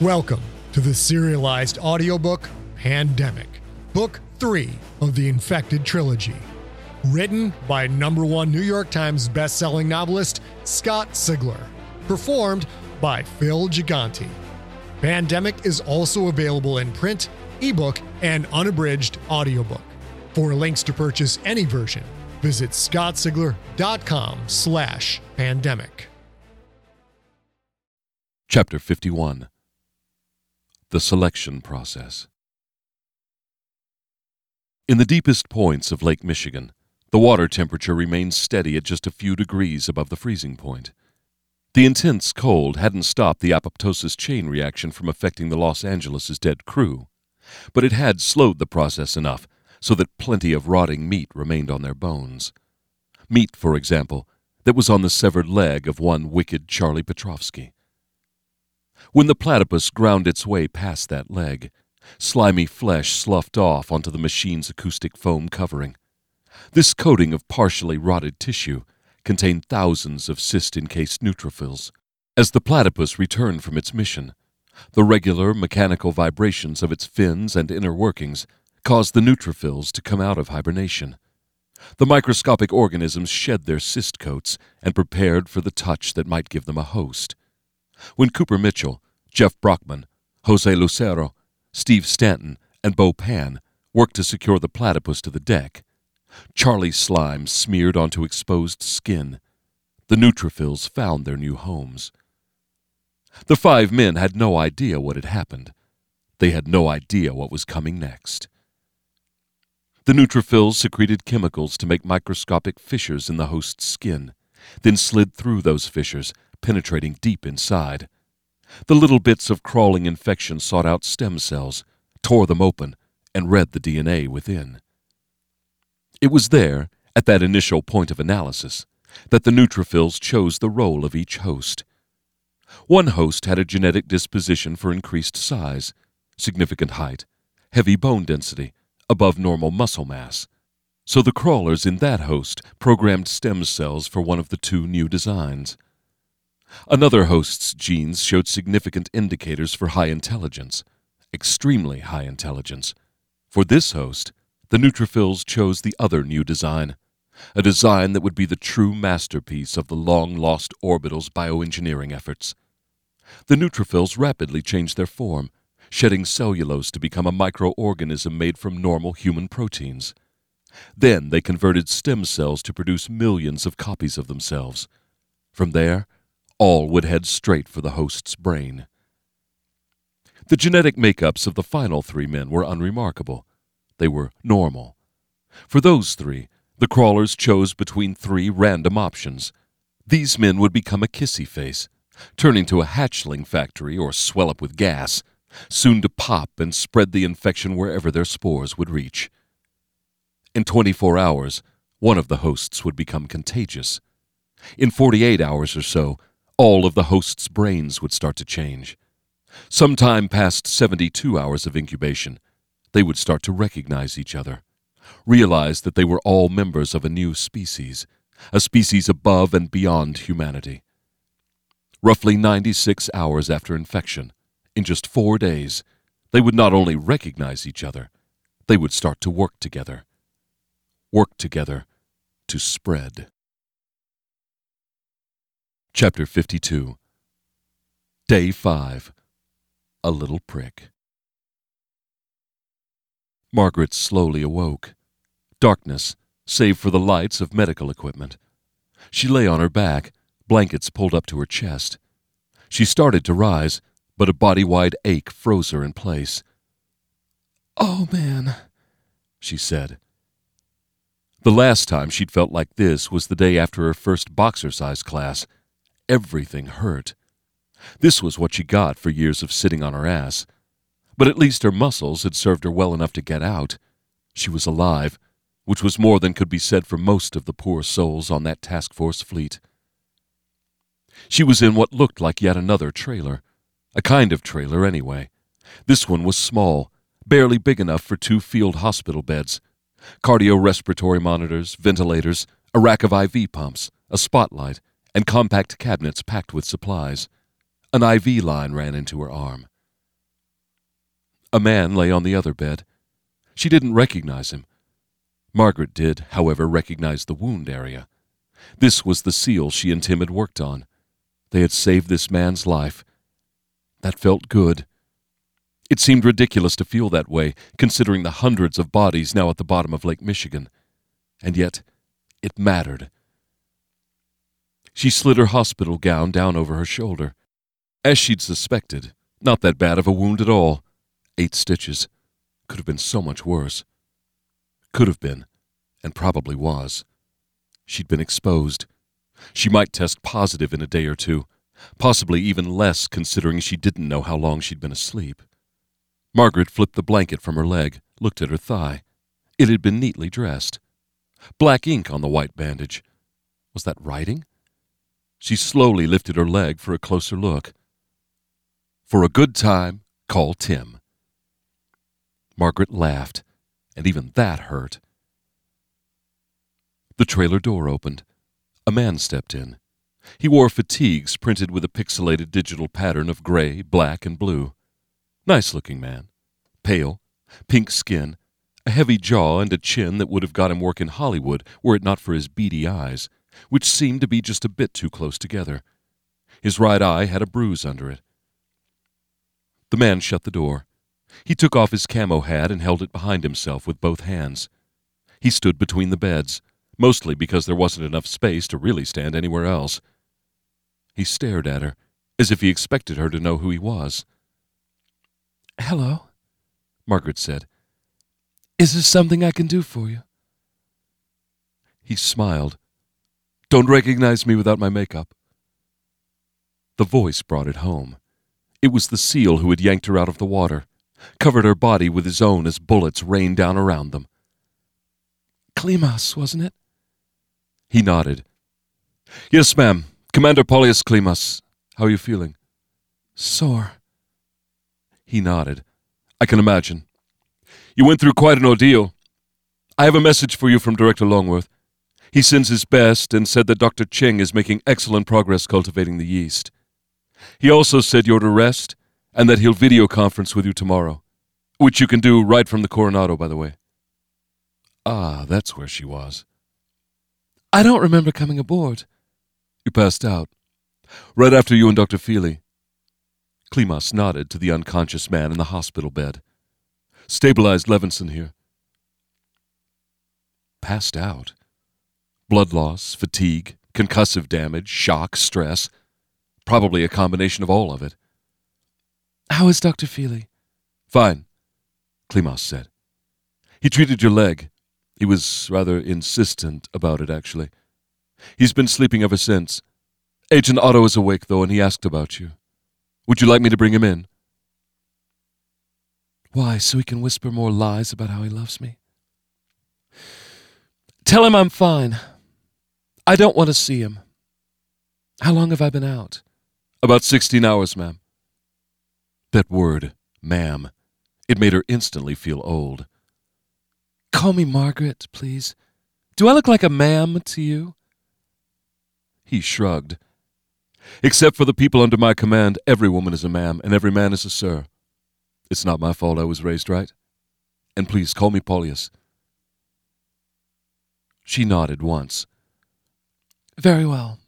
Welcome to the serialized audiobook Pandemic, Book 3 of the Infected Trilogy. Written by number one New York Times bestselling novelist Scott Sigler. Performed by Phil Gigante. Pandemic is also available in print, ebook, and unabridged audiobook. For links to purchase any version, visit scottsigler.com slash pandemic. Chapter 51 The Selection Process In the deepest points of Lake Michigan, the water temperature remains steady at just a few degrees above the freezing point. The intense cold hadn't stopped the apoptosis chain reaction from affecting the Los Angeles' dead crew, but it had slowed the process enough so that plenty of rotting meat remained on their bones. Meat, for example, that was on the severed leg of one wicked Charlie Petrovsky. When the platypus ground its way past that leg, slimy flesh sloughed off onto the machine's acoustic foam covering. This coating of partially rotted tissue contained thousands of cyst encased neutrophils. As the platypus returned from its mission, the regular mechanical vibrations of its fins and inner workings caused the neutrophils to come out of hibernation. The microscopic organisms shed their cyst coats and prepared for the touch that might give them a host. When Cooper Mitchell, Jeff Brockman, Jose Lucero, Steve Stanton, and Bo Pan worked to secure the platypus to the deck, Charlie's slime smeared onto exposed skin. The neutrophils found their new homes. The five men had no idea what had happened. They had no idea what was coming next. The neutrophils secreted chemicals to make microscopic fissures in the host's skin, then slid through those fissures penetrating deep inside. The little bits of crawling infection sought out stem cells, tore them open, and read the DNA within. It was there, at that initial point of analysis, that the neutrophils chose the role of each host. One host had a genetic disposition for increased size, significant height, heavy bone density, above normal muscle mass. So the crawlers in that host programmed stem cells for one of the two new designs. Another host's genes showed significant indicators for high intelligence, extremely high intelligence. For this host, the neutrophils chose the other new design, a design that would be the true masterpiece of the long lost orbital's bioengineering efforts. The neutrophils rapidly changed their form, shedding cellulose to become a microorganism made from normal human proteins. Then they converted stem cells to produce millions of copies of themselves. From there, all would head straight for the host's brain. The genetic makeups of the final three men were unremarkable. They were normal. For those three, the crawlers chose between three random options. These men would become a kissy face, turn into a hatchling factory or swell up with gas, soon to pop and spread the infection wherever their spores would reach. In 24 hours, one of the hosts would become contagious. In 48 hours or so, all of the host's brains would start to change. Sometime past 72 hours of incubation, they would start to recognize each other, realize that they were all members of a new species, a species above and beyond humanity. Roughly 96 hours after infection, in just four days, they would not only recognize each other, they would start to work together. Work together to spread. Chapter 52 Day 5 A Little Prick. Margaret slowly awoke. Darkness, save for the lights of medical equipment. She lay on her back, blankets pulled up to her chest. She started to rise, but a body wide ache froze her in place. Oh, man, she said. The last time she'd felt like this was the day after her first boxercise class. Everything hurt. This was what she got for years of sitting on her ass. But at least her muscles had served her well enough to get out. She was alive, which was more than could be said for most of the poor souls on that task force fleet. She was in what looked like yet another trailer. A kind of trailer, anyway. This one was small, barely big enough for two field hospital beds. Cardiorespiratory monitors, ventilators, a rack of IV pumps, a spotlight, and compact cabinets packed with supplies. An IV line ran into her arm. A man lay on the other bed. She didn't recognize him. Margaret did, however, recognize the wound area. This was the seal she and Tim had worked on. They had saved this man's life. That felt good. It seemed ridiculous to feel that way, considering the hundreds of bodies now at the bottom of Lake Michigan. And yet, it mattered. She slid her hospital gown down over her shoulder. As she'd suspected, not that bad of a wound at all. Eight stitches. Could have been so much worse. Could have been, and probably was. She'd been exposed. She might test positive in a day or two, possibly even less considering she didn't know how long she'd been asleep. Margaret flipped the blanket from her leg, looked at her thigh. It had been neatly dressed. Black ink on the white bandage. Was that writing? She slowly lifted her leg for a closer look. For a good time, call Tim. Margaret laughed, and even that hurt. The trailer door opened. A man stepped in. He wore fatigues printed with a pixelated digital pattern of gray, black, and blue. Nice looking man. Pale, pink skin, a heavy jaw, and a chin that would have got him work in Hollywood were it not for his beady eyes, which seemed to be just a bit too close together. His right eye had a bruise under it. The man shut the door. He took off his camo hat and held it behind himself with both hands. He stood between the beds, mostly because there wasn't enough space to really stand anywhere else. He stared at her, as if he expected her to know who he was. Hello, Margaret said. Is there something I can do for you? He smiled. Don't recognize me without my makeup. The voice brought it home. It was the seal who had yanked her out of the water, covered her body with his own as bullets rained down around them. Klimas, wasn't it? He nodded. Yes, ma'am. Commander Paulius Klimas. How are you feeling? Sore. He nodded. I can imagine. You went through quite an ordeal. I have a message for you from Director Longworth. He sends his best and said that Dr. Cheng is making excellent progress cultivating the yeast. He also said you're to rest and that he'll video conference with you tomorrow, which you can do right from the Coronado, by the way. Ah, that's where she was. I don't remember coming aboard. You passed out. Right after you and Dr. Feely. Klimas nodded to the unconscious man in the hospital bed. Stabilized Levinson here. Passed out. Blood loss, fatigue, concussive damage, shock, stress. Probably a combination of all of it. How is Dr. Feely? Fine, Klimas said. He treated your leg. He was rather insistent about it, actually. He's been sleeping ever since. Agent Otto is awake, though, and he asked about you. Would you like me to bring him in? Why, so he can whisper more lies about how he loves me? Tell him I'm fine. I don't want to see him. How long have I been out? About sixteen hours, ma'am. That word, ma'am, it made her instantly feel old. Call me Margaret, please. Do I look like a ma'am to you? He shrugged. Except for the people under my command, every woman is a ma'am, and every man is a sir. It's not my fault I was raised right. And please call me Paulius. She nodded once. Very well.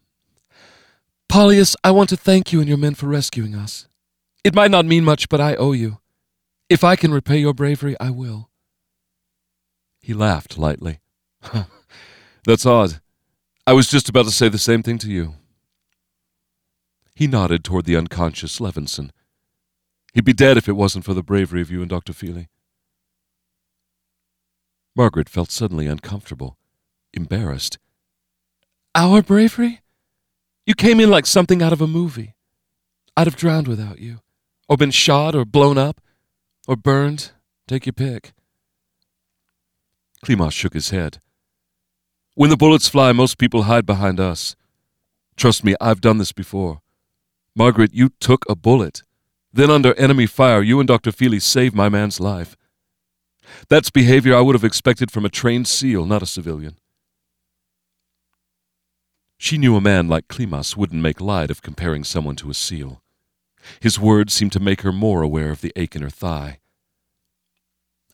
Paulius, I want to thank you and your men for rescuing us. It might not mean much, but I owe you. If I can repay your bravery, I will. He laughed lightly. That's odd. I was just about to say the same thing to you. He nodded toward the unconscious Levinson. He'd be dead if it wasn't for the bravery of you and Dr. Feely. Margaret felt suddenly uncomfortable, embarrassed. Our bravery? You came in like something out of a movie. I'd have drowned without you, or been shot, or blown up, or burned. Take your pick. Klimas shook his head. When the bullets fly, most people hide behind us. Trust me, I've done this before. Margaret, you took a bullet. Then, under enemy fire, you and Dr. Feely saved my man's life. That's behavior I would have expected from a trained SEAL, not a civilian. She knew a man like Klimas wouldn't make light of comparing someone to a SEAL. His words seemed to make her more aware of the ache in her thigh.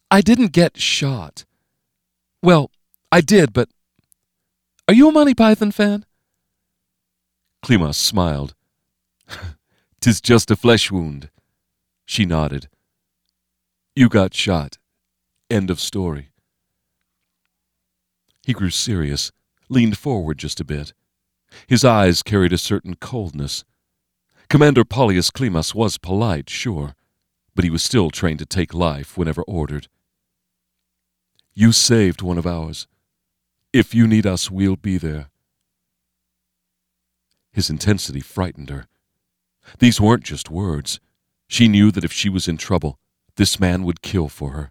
I didn't get shot. Well, I did, but. Are you a Monty Python fan? Klimas smiled. Tis just a flesh wound. She nodded. You got shot. End of story. He grew serious, leaned forward just a bit. His eyes carried a certain coldness. Commander Paulius Klimas was polite, sure, but he was still trained to take life whenever ordered. You saved one of ours. If you need us, we'll be there. His intensity frightened her. These weren't just words. She knew that if she was in trouble, this man would kill for her.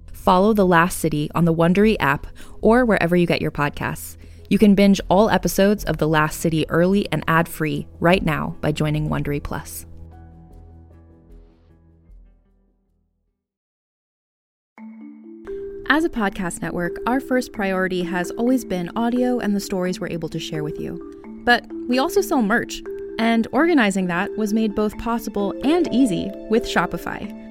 Follow The Last City on the Wondery app or wherever you get your podcasts. You can binge all episodes of The Last City early and ad-free right now by joining Wondery Plus. As a podcast network, our first priority has always been audio and the stories we're able to share with you. But we also sell merch, and organizing that was made both possible and easy with Shopify.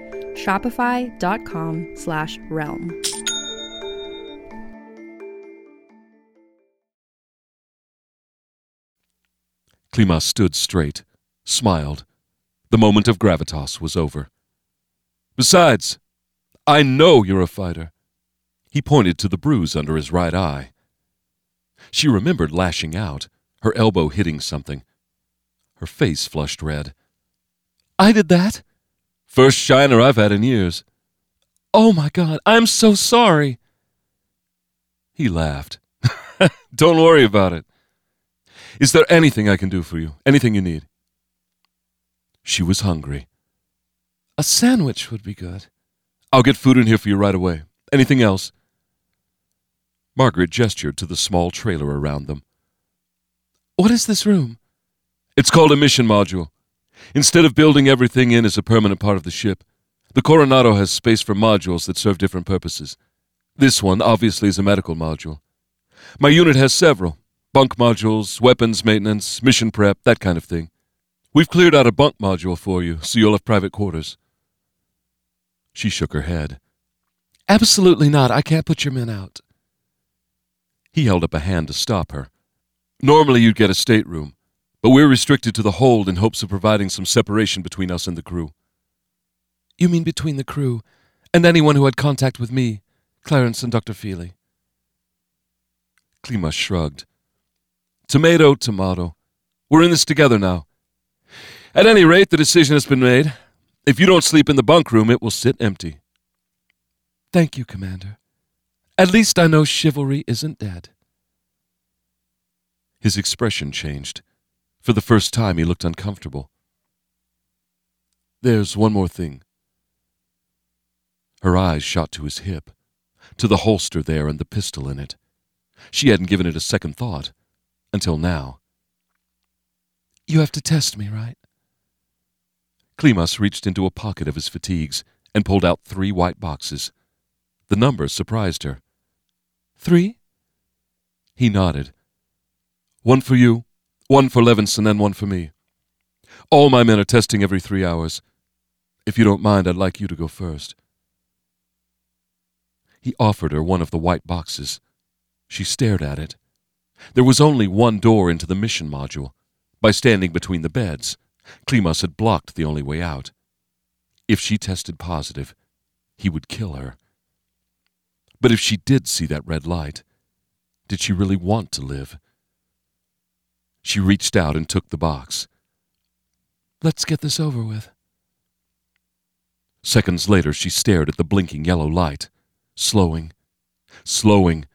shopify.com slash realm. Klimas stood straight, smiled. The moment of gravitas was over. Besides, I know you're a fighter. He pointed to the bruise under his right eye. She remembered lashing out, her elbow hitting something. Her face flushed red. I did that? First shiner I've had in years. Oh my God, I'm so sorry. He laughed. Don't worry about it. Is there anything I can do for you? Anything you need? She was hungry. A sandwich would be good. I'll get food in here for you right away. Anything else? Margaret gestured to the small trailer around them. What is this room? It's called a mission module. Instead of building everything in as a permanent part of the ship, the Coronado has space for modules that serve different purposes. This one, obviously, is a medical module. My unit has several bunk modules, weapons maintenance, mission prep, that kind of thing. We've cleared out a bunk module for you, so you'll have private quarters. She shook her head. Absolutely not. I can't put your men out. He held up a hand to stop her. Normally you'd get a stateroom, but we're restricted to the hold in hopes of providing some separation between us and the crew. You mean between the crew and anyone who had contact with me, Clarence and Dr. Feely? Klimas shrugged. Tomato, tomato. We're in this together now. At any rate, the decision has been made. If you don't sleep in the bunk room, it will sit empty. Thank you, Commander. At least I know chivalry isn't dead. His expression changed. For the first time, he looked uncomfortable. There's one more thing. Her eyes shot to his hip, to the holster there and the pistol in it. She hadn't given it a second thought until now. You have to test me, right? Klimas reached into a pocket of his fatigues and pulled out three white boxes. The number surprised her. Three? He nodded. One for you, one for Levinson, and one for me. All my men are testing every three hours. If you don't mind, I'd like you to go first. He offered her one of the white boxes. She stared at it. There was only one door into the mission module. By standing between the beds, Klimas had blocked the only way out. If she tested positive, he would kill her. But if she did see that red light, did she really want to live? She reached out and took the box. Let's get this over with. Seconds later, she stared at the blinking yellow light, slowing, slowing,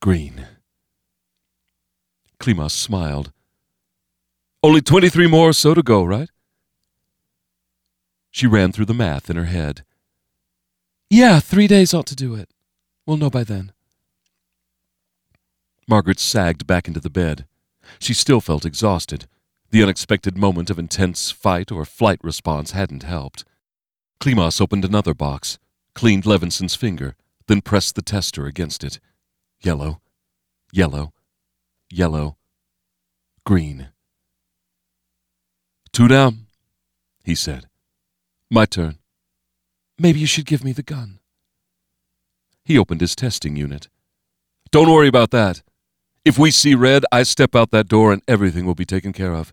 green. Klimas smiled. Only 23 more or so to go, right? She ran through the math in her head. Yeah, three days ought to do it. We'll know by then. Margaret sagged back into the bed. She still felt exhausted. The unexpected moment of intense fight or flight response hadn't helped. Klimas opened another box, cleaned Levinson's finger, then pressed the tester against it. Yellow, yellow, yellow, green. Two down, he said. My turn. Maybe you should give me the gun. He opened his testing unit. Don't worry about that. If we see red, I step out that door and everything will be taken care of.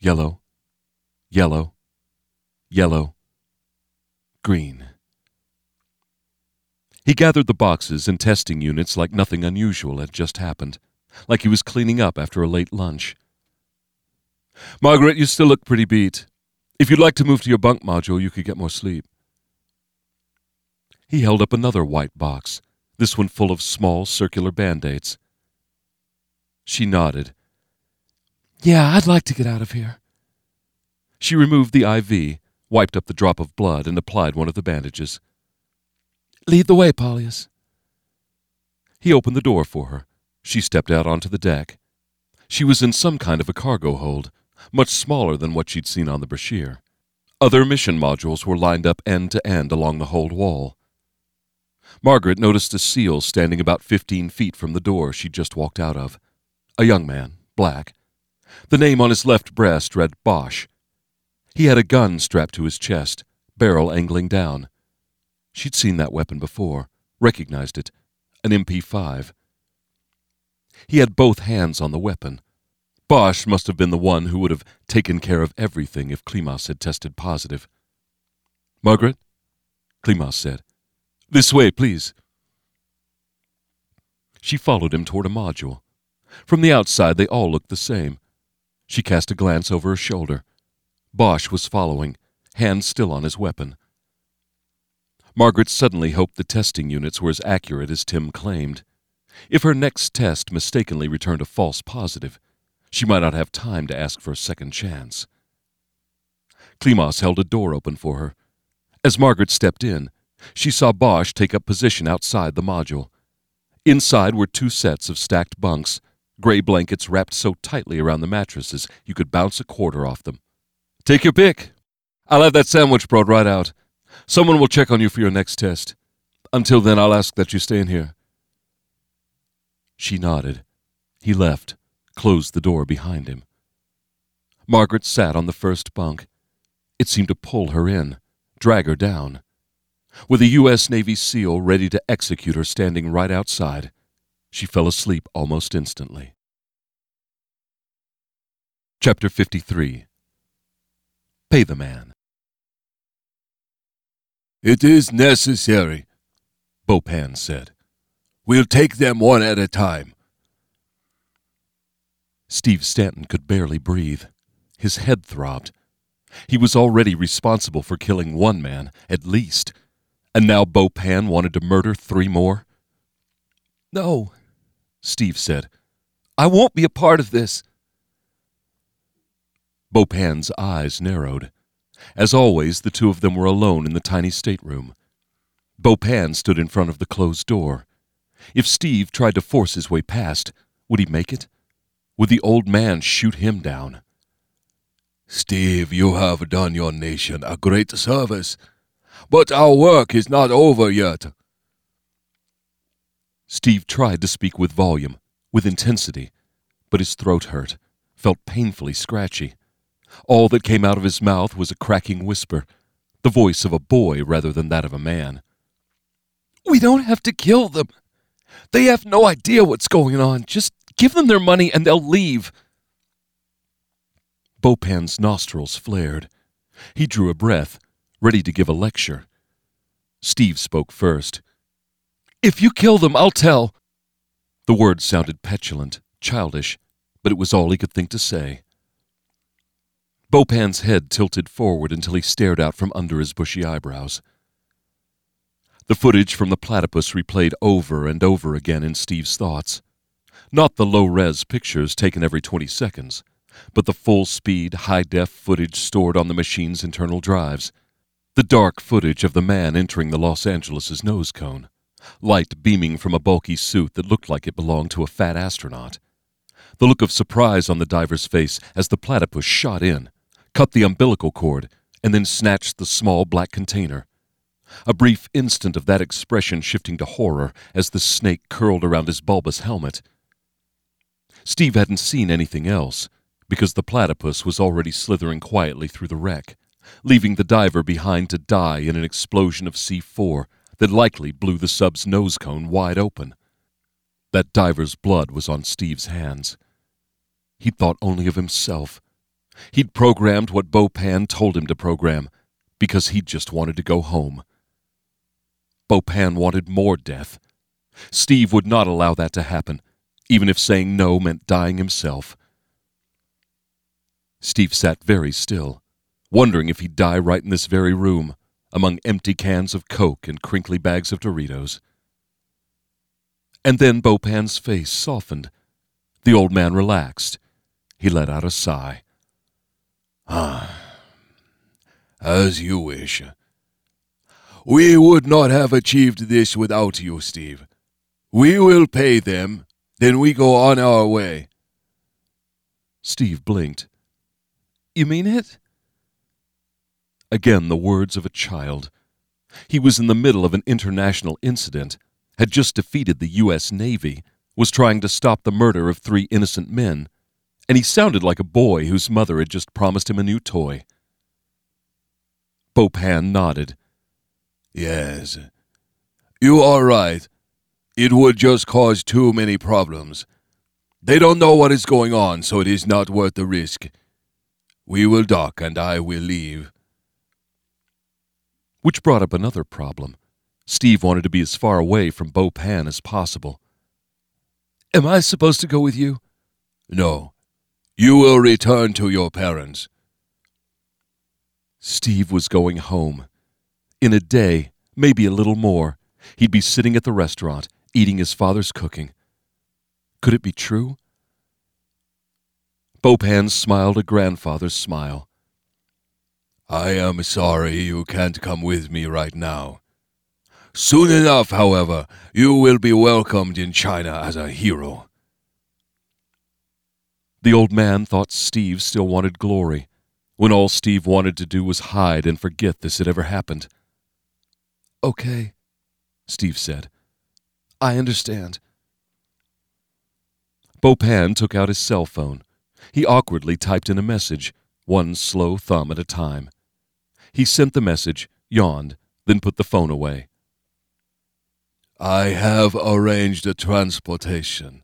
Yellow, yellow, yellow, green. He gathered the boxes and testing units like nothing unusual had just happened, like he was cleaning up after a late lunch. Margaret, you still look pretty beat. If you'd like to move to your bunk module, you could get more sleep. He held up another white box, this one full of small circular band aids. She nodded. Yeah, I'd like to get out of here. She removed the IV, wiped up the drop of blood, and applied one of the bandages. Lead the way, Paulius. He opened the door for her. She stepped out onto the deck. She was in some kind of a cargo hold, much smaller than what she'd seen on the Brashear. Other mission modules were lined up end to end along the hold wall. Margaret noticed a SEAL standing about fifteen feet from the door she'd just walked out of. A young man, black. The name on his left breast read Bosch. He had a gun strapped to his chest, barrel angling down. She'd seen that weapon before, recognized it an MP5. He had both hands on the weapon, Bosch must have been the one who would have taken care of everything if Klimas had tested positive. Margaret? Klimas said. This way, please. She followed him toward a module. From the outside, they all looked the same. She cast a glance over her shoulder. Bosch was following, hand still on his weapon. Margaret suddenly hoped the testing units were as accurate as Tim claimed. If her next test mistakenly returned a false positive, she might not have time to ask for a second chance. Klimas held a door open for her. As Margaret stepped in, she saw Bosch take up position outside the module. Inside were two sets of stacked bunks, gray blankets wrapped so tightly around the mattresses you could bounce a quarter off them. Take your pick. I'll have that sandwich brought right out. Someone will check on you for your next test. Until then, I'll ask that you stay in here. She nodded. He left closed the door behind him. Margaret sat on the first bunk. It seemed to pull her in, drag her down. With a U.S. Navy SEAL ready to execute her standing right outside, she fell asleep almost instantly. Chapter 53 Pay the Man It is necessary, Bo Pan said. We'll take them one at a time. Steve Stanton could barely breathe. His head throbbed. He was already responsible for killing one man, at least, and now Bo Pan wanted to murder three more? No, Steve said. I won't be a part of this. Bo Pan's eyes narrowed. As always, the two of them were alone in the tiny stateroom. Bo Pan stood in front of the closed door. If Steve tried to force his way past, would he make it? Would the old man shoot him down? Steve, you have done your nation a great service, but our work is not over yet. Steve tried to speak with volume, with intensity, but his throat hurt, felt painfully scratchy. All that came out of his mouth was a cracking whisper, the voice of a boy rather than that of a man. We don't have to kill them. They have no idea what's going on. Just give them their money and they'll leave. Bo Pan's nostrils flared. He drew a breath, ready to give a lecture. Steve spoke first. If you kill them, I'll tell. The words sounded petulant, childish, but it was all he could think to say. Bo Pan's head tilted forward until he stared out from under his bushy eyebrows. The footage from the platypus replayed over and over again in Steve's thoughts. Not the low res pictures taken every 20 seconds, but the full speed, high def footage stored on the machine's internal drives. The dark footage of the man entering the Los Angeles' nose cone, light beaming from a bulky suit that looked like it belonged to a fat astronaut. The look of surprise on the diver's face as the platypus shot in, cut the umbilical cord, and then snatched the small black container. A brief instant of that expression shifting to horror as the snake curled around his bulbous helmet. Steve hadn't seen anything else, because the platypus was already slithering quietly through the wreck, leaving the diver behind to die in an explosion of C4 that likely blew the sub's nose cone wide open. That diver's blood was on Steve's hands. He'd thought only of himself. He'd programmed what Bo Pan told him to program because he just wanted to go home. Bo Pan wanted more death. Steve would not allow that to happen, even if saying no meant dying himself. Steve sat very still, wondering if he'd die right in this very room, among empty cans of Coke and crinkly bags of Doritos. And then Bo Pan's face softened. The old man relaxed. He let out a sigh. Ah, as you wish. We would not have achieved this without you, Steve. We will pay them, then we go on our way. Steve blinked. You mean it? Again, the words of a child. He was in the middle of an international incident, had just defeated the U.S. Navy, was trying to stop the murder of three innocent men, and he sounded like a boy whose mother had just promised him a new toy. Bo Pan nodded. Yes. You are right. It would just cause too many problems. They don't know what is going on, so it is not worth the risk. We will dock and I will leave. Which brought up another problem. Steve wanted to be as far away from Bo Pan as possible. Am I supposed to go with you? No. You will return to your parents. Steve was going home. In a day, maybe a little more, he'd be sitting at the restaurant, eating his father's cooking. Could it be true? Bo Pan smiled a grandfather's smile. I am sorry you can't come with me right now. Soon enough, however, you will be welcomed in China as a hero. The old man thought Steve still wanted glory, when all Steve wanted to do was hide and forget this had ever happened. Okay, Steve said. I understand. Bo Pan took out his cell phone. He awkwardly typed in a message, one slow thumb at a time. He sent the message, yawned, then put the phone away. I have arranged a transportation.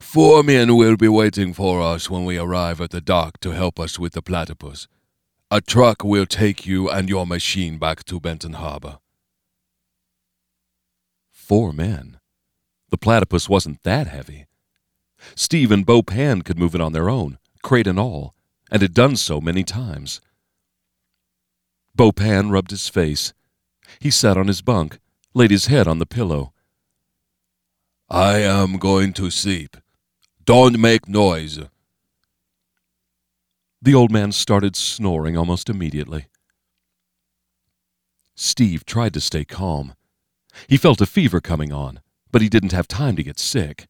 Four men will be waiting for us when we arrive at the dock to help us with the platypus. A truck will take you and your machine back to Benton Harbor. Four men? The platypus wasn't that heavy. Steve and Bo Pan could move it on their own, crate and all, and had done so many times. Bo Pan rubbed his face. He sat on his bunk, laid his head on the pillow. I am going to sleep. Don't make noise. The old man started snoring almost immediately. Steve tried to stay calm. He felt a fever coming on, but he didn't have time to get sick.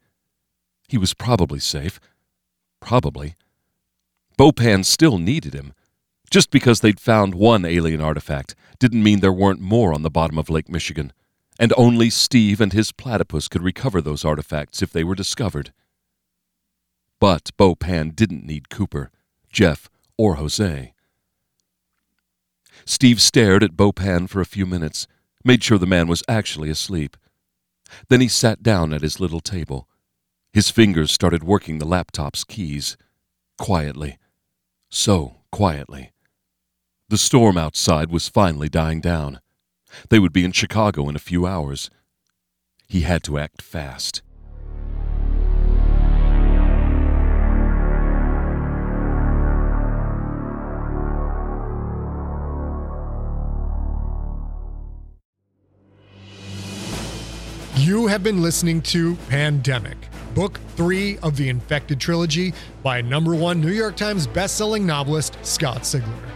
He was probably safe. Probably. Bo Pan still needed him. Just because they'd found one alien artifact didn't mean there weren't more on the bottom of Lake Michigan, and only Steve and his platypus could recover those artifacts if they were discovered. But Bo Pan didn't need Cooper, Jeff, or Jose. Steve stared at Bo Pan for a few minutes, made sure the man was actually asleep. Then he sat down at his little table. His fingers started working the laptop's keys. Quietly. So quietly. The storm outside was finally dying down. They would be in Chicago in a few hours. He had to act fast. You have been listening to Pandemic, book three of the Infected trilogy by number one New York Times bestselling novelist Scott Sigler.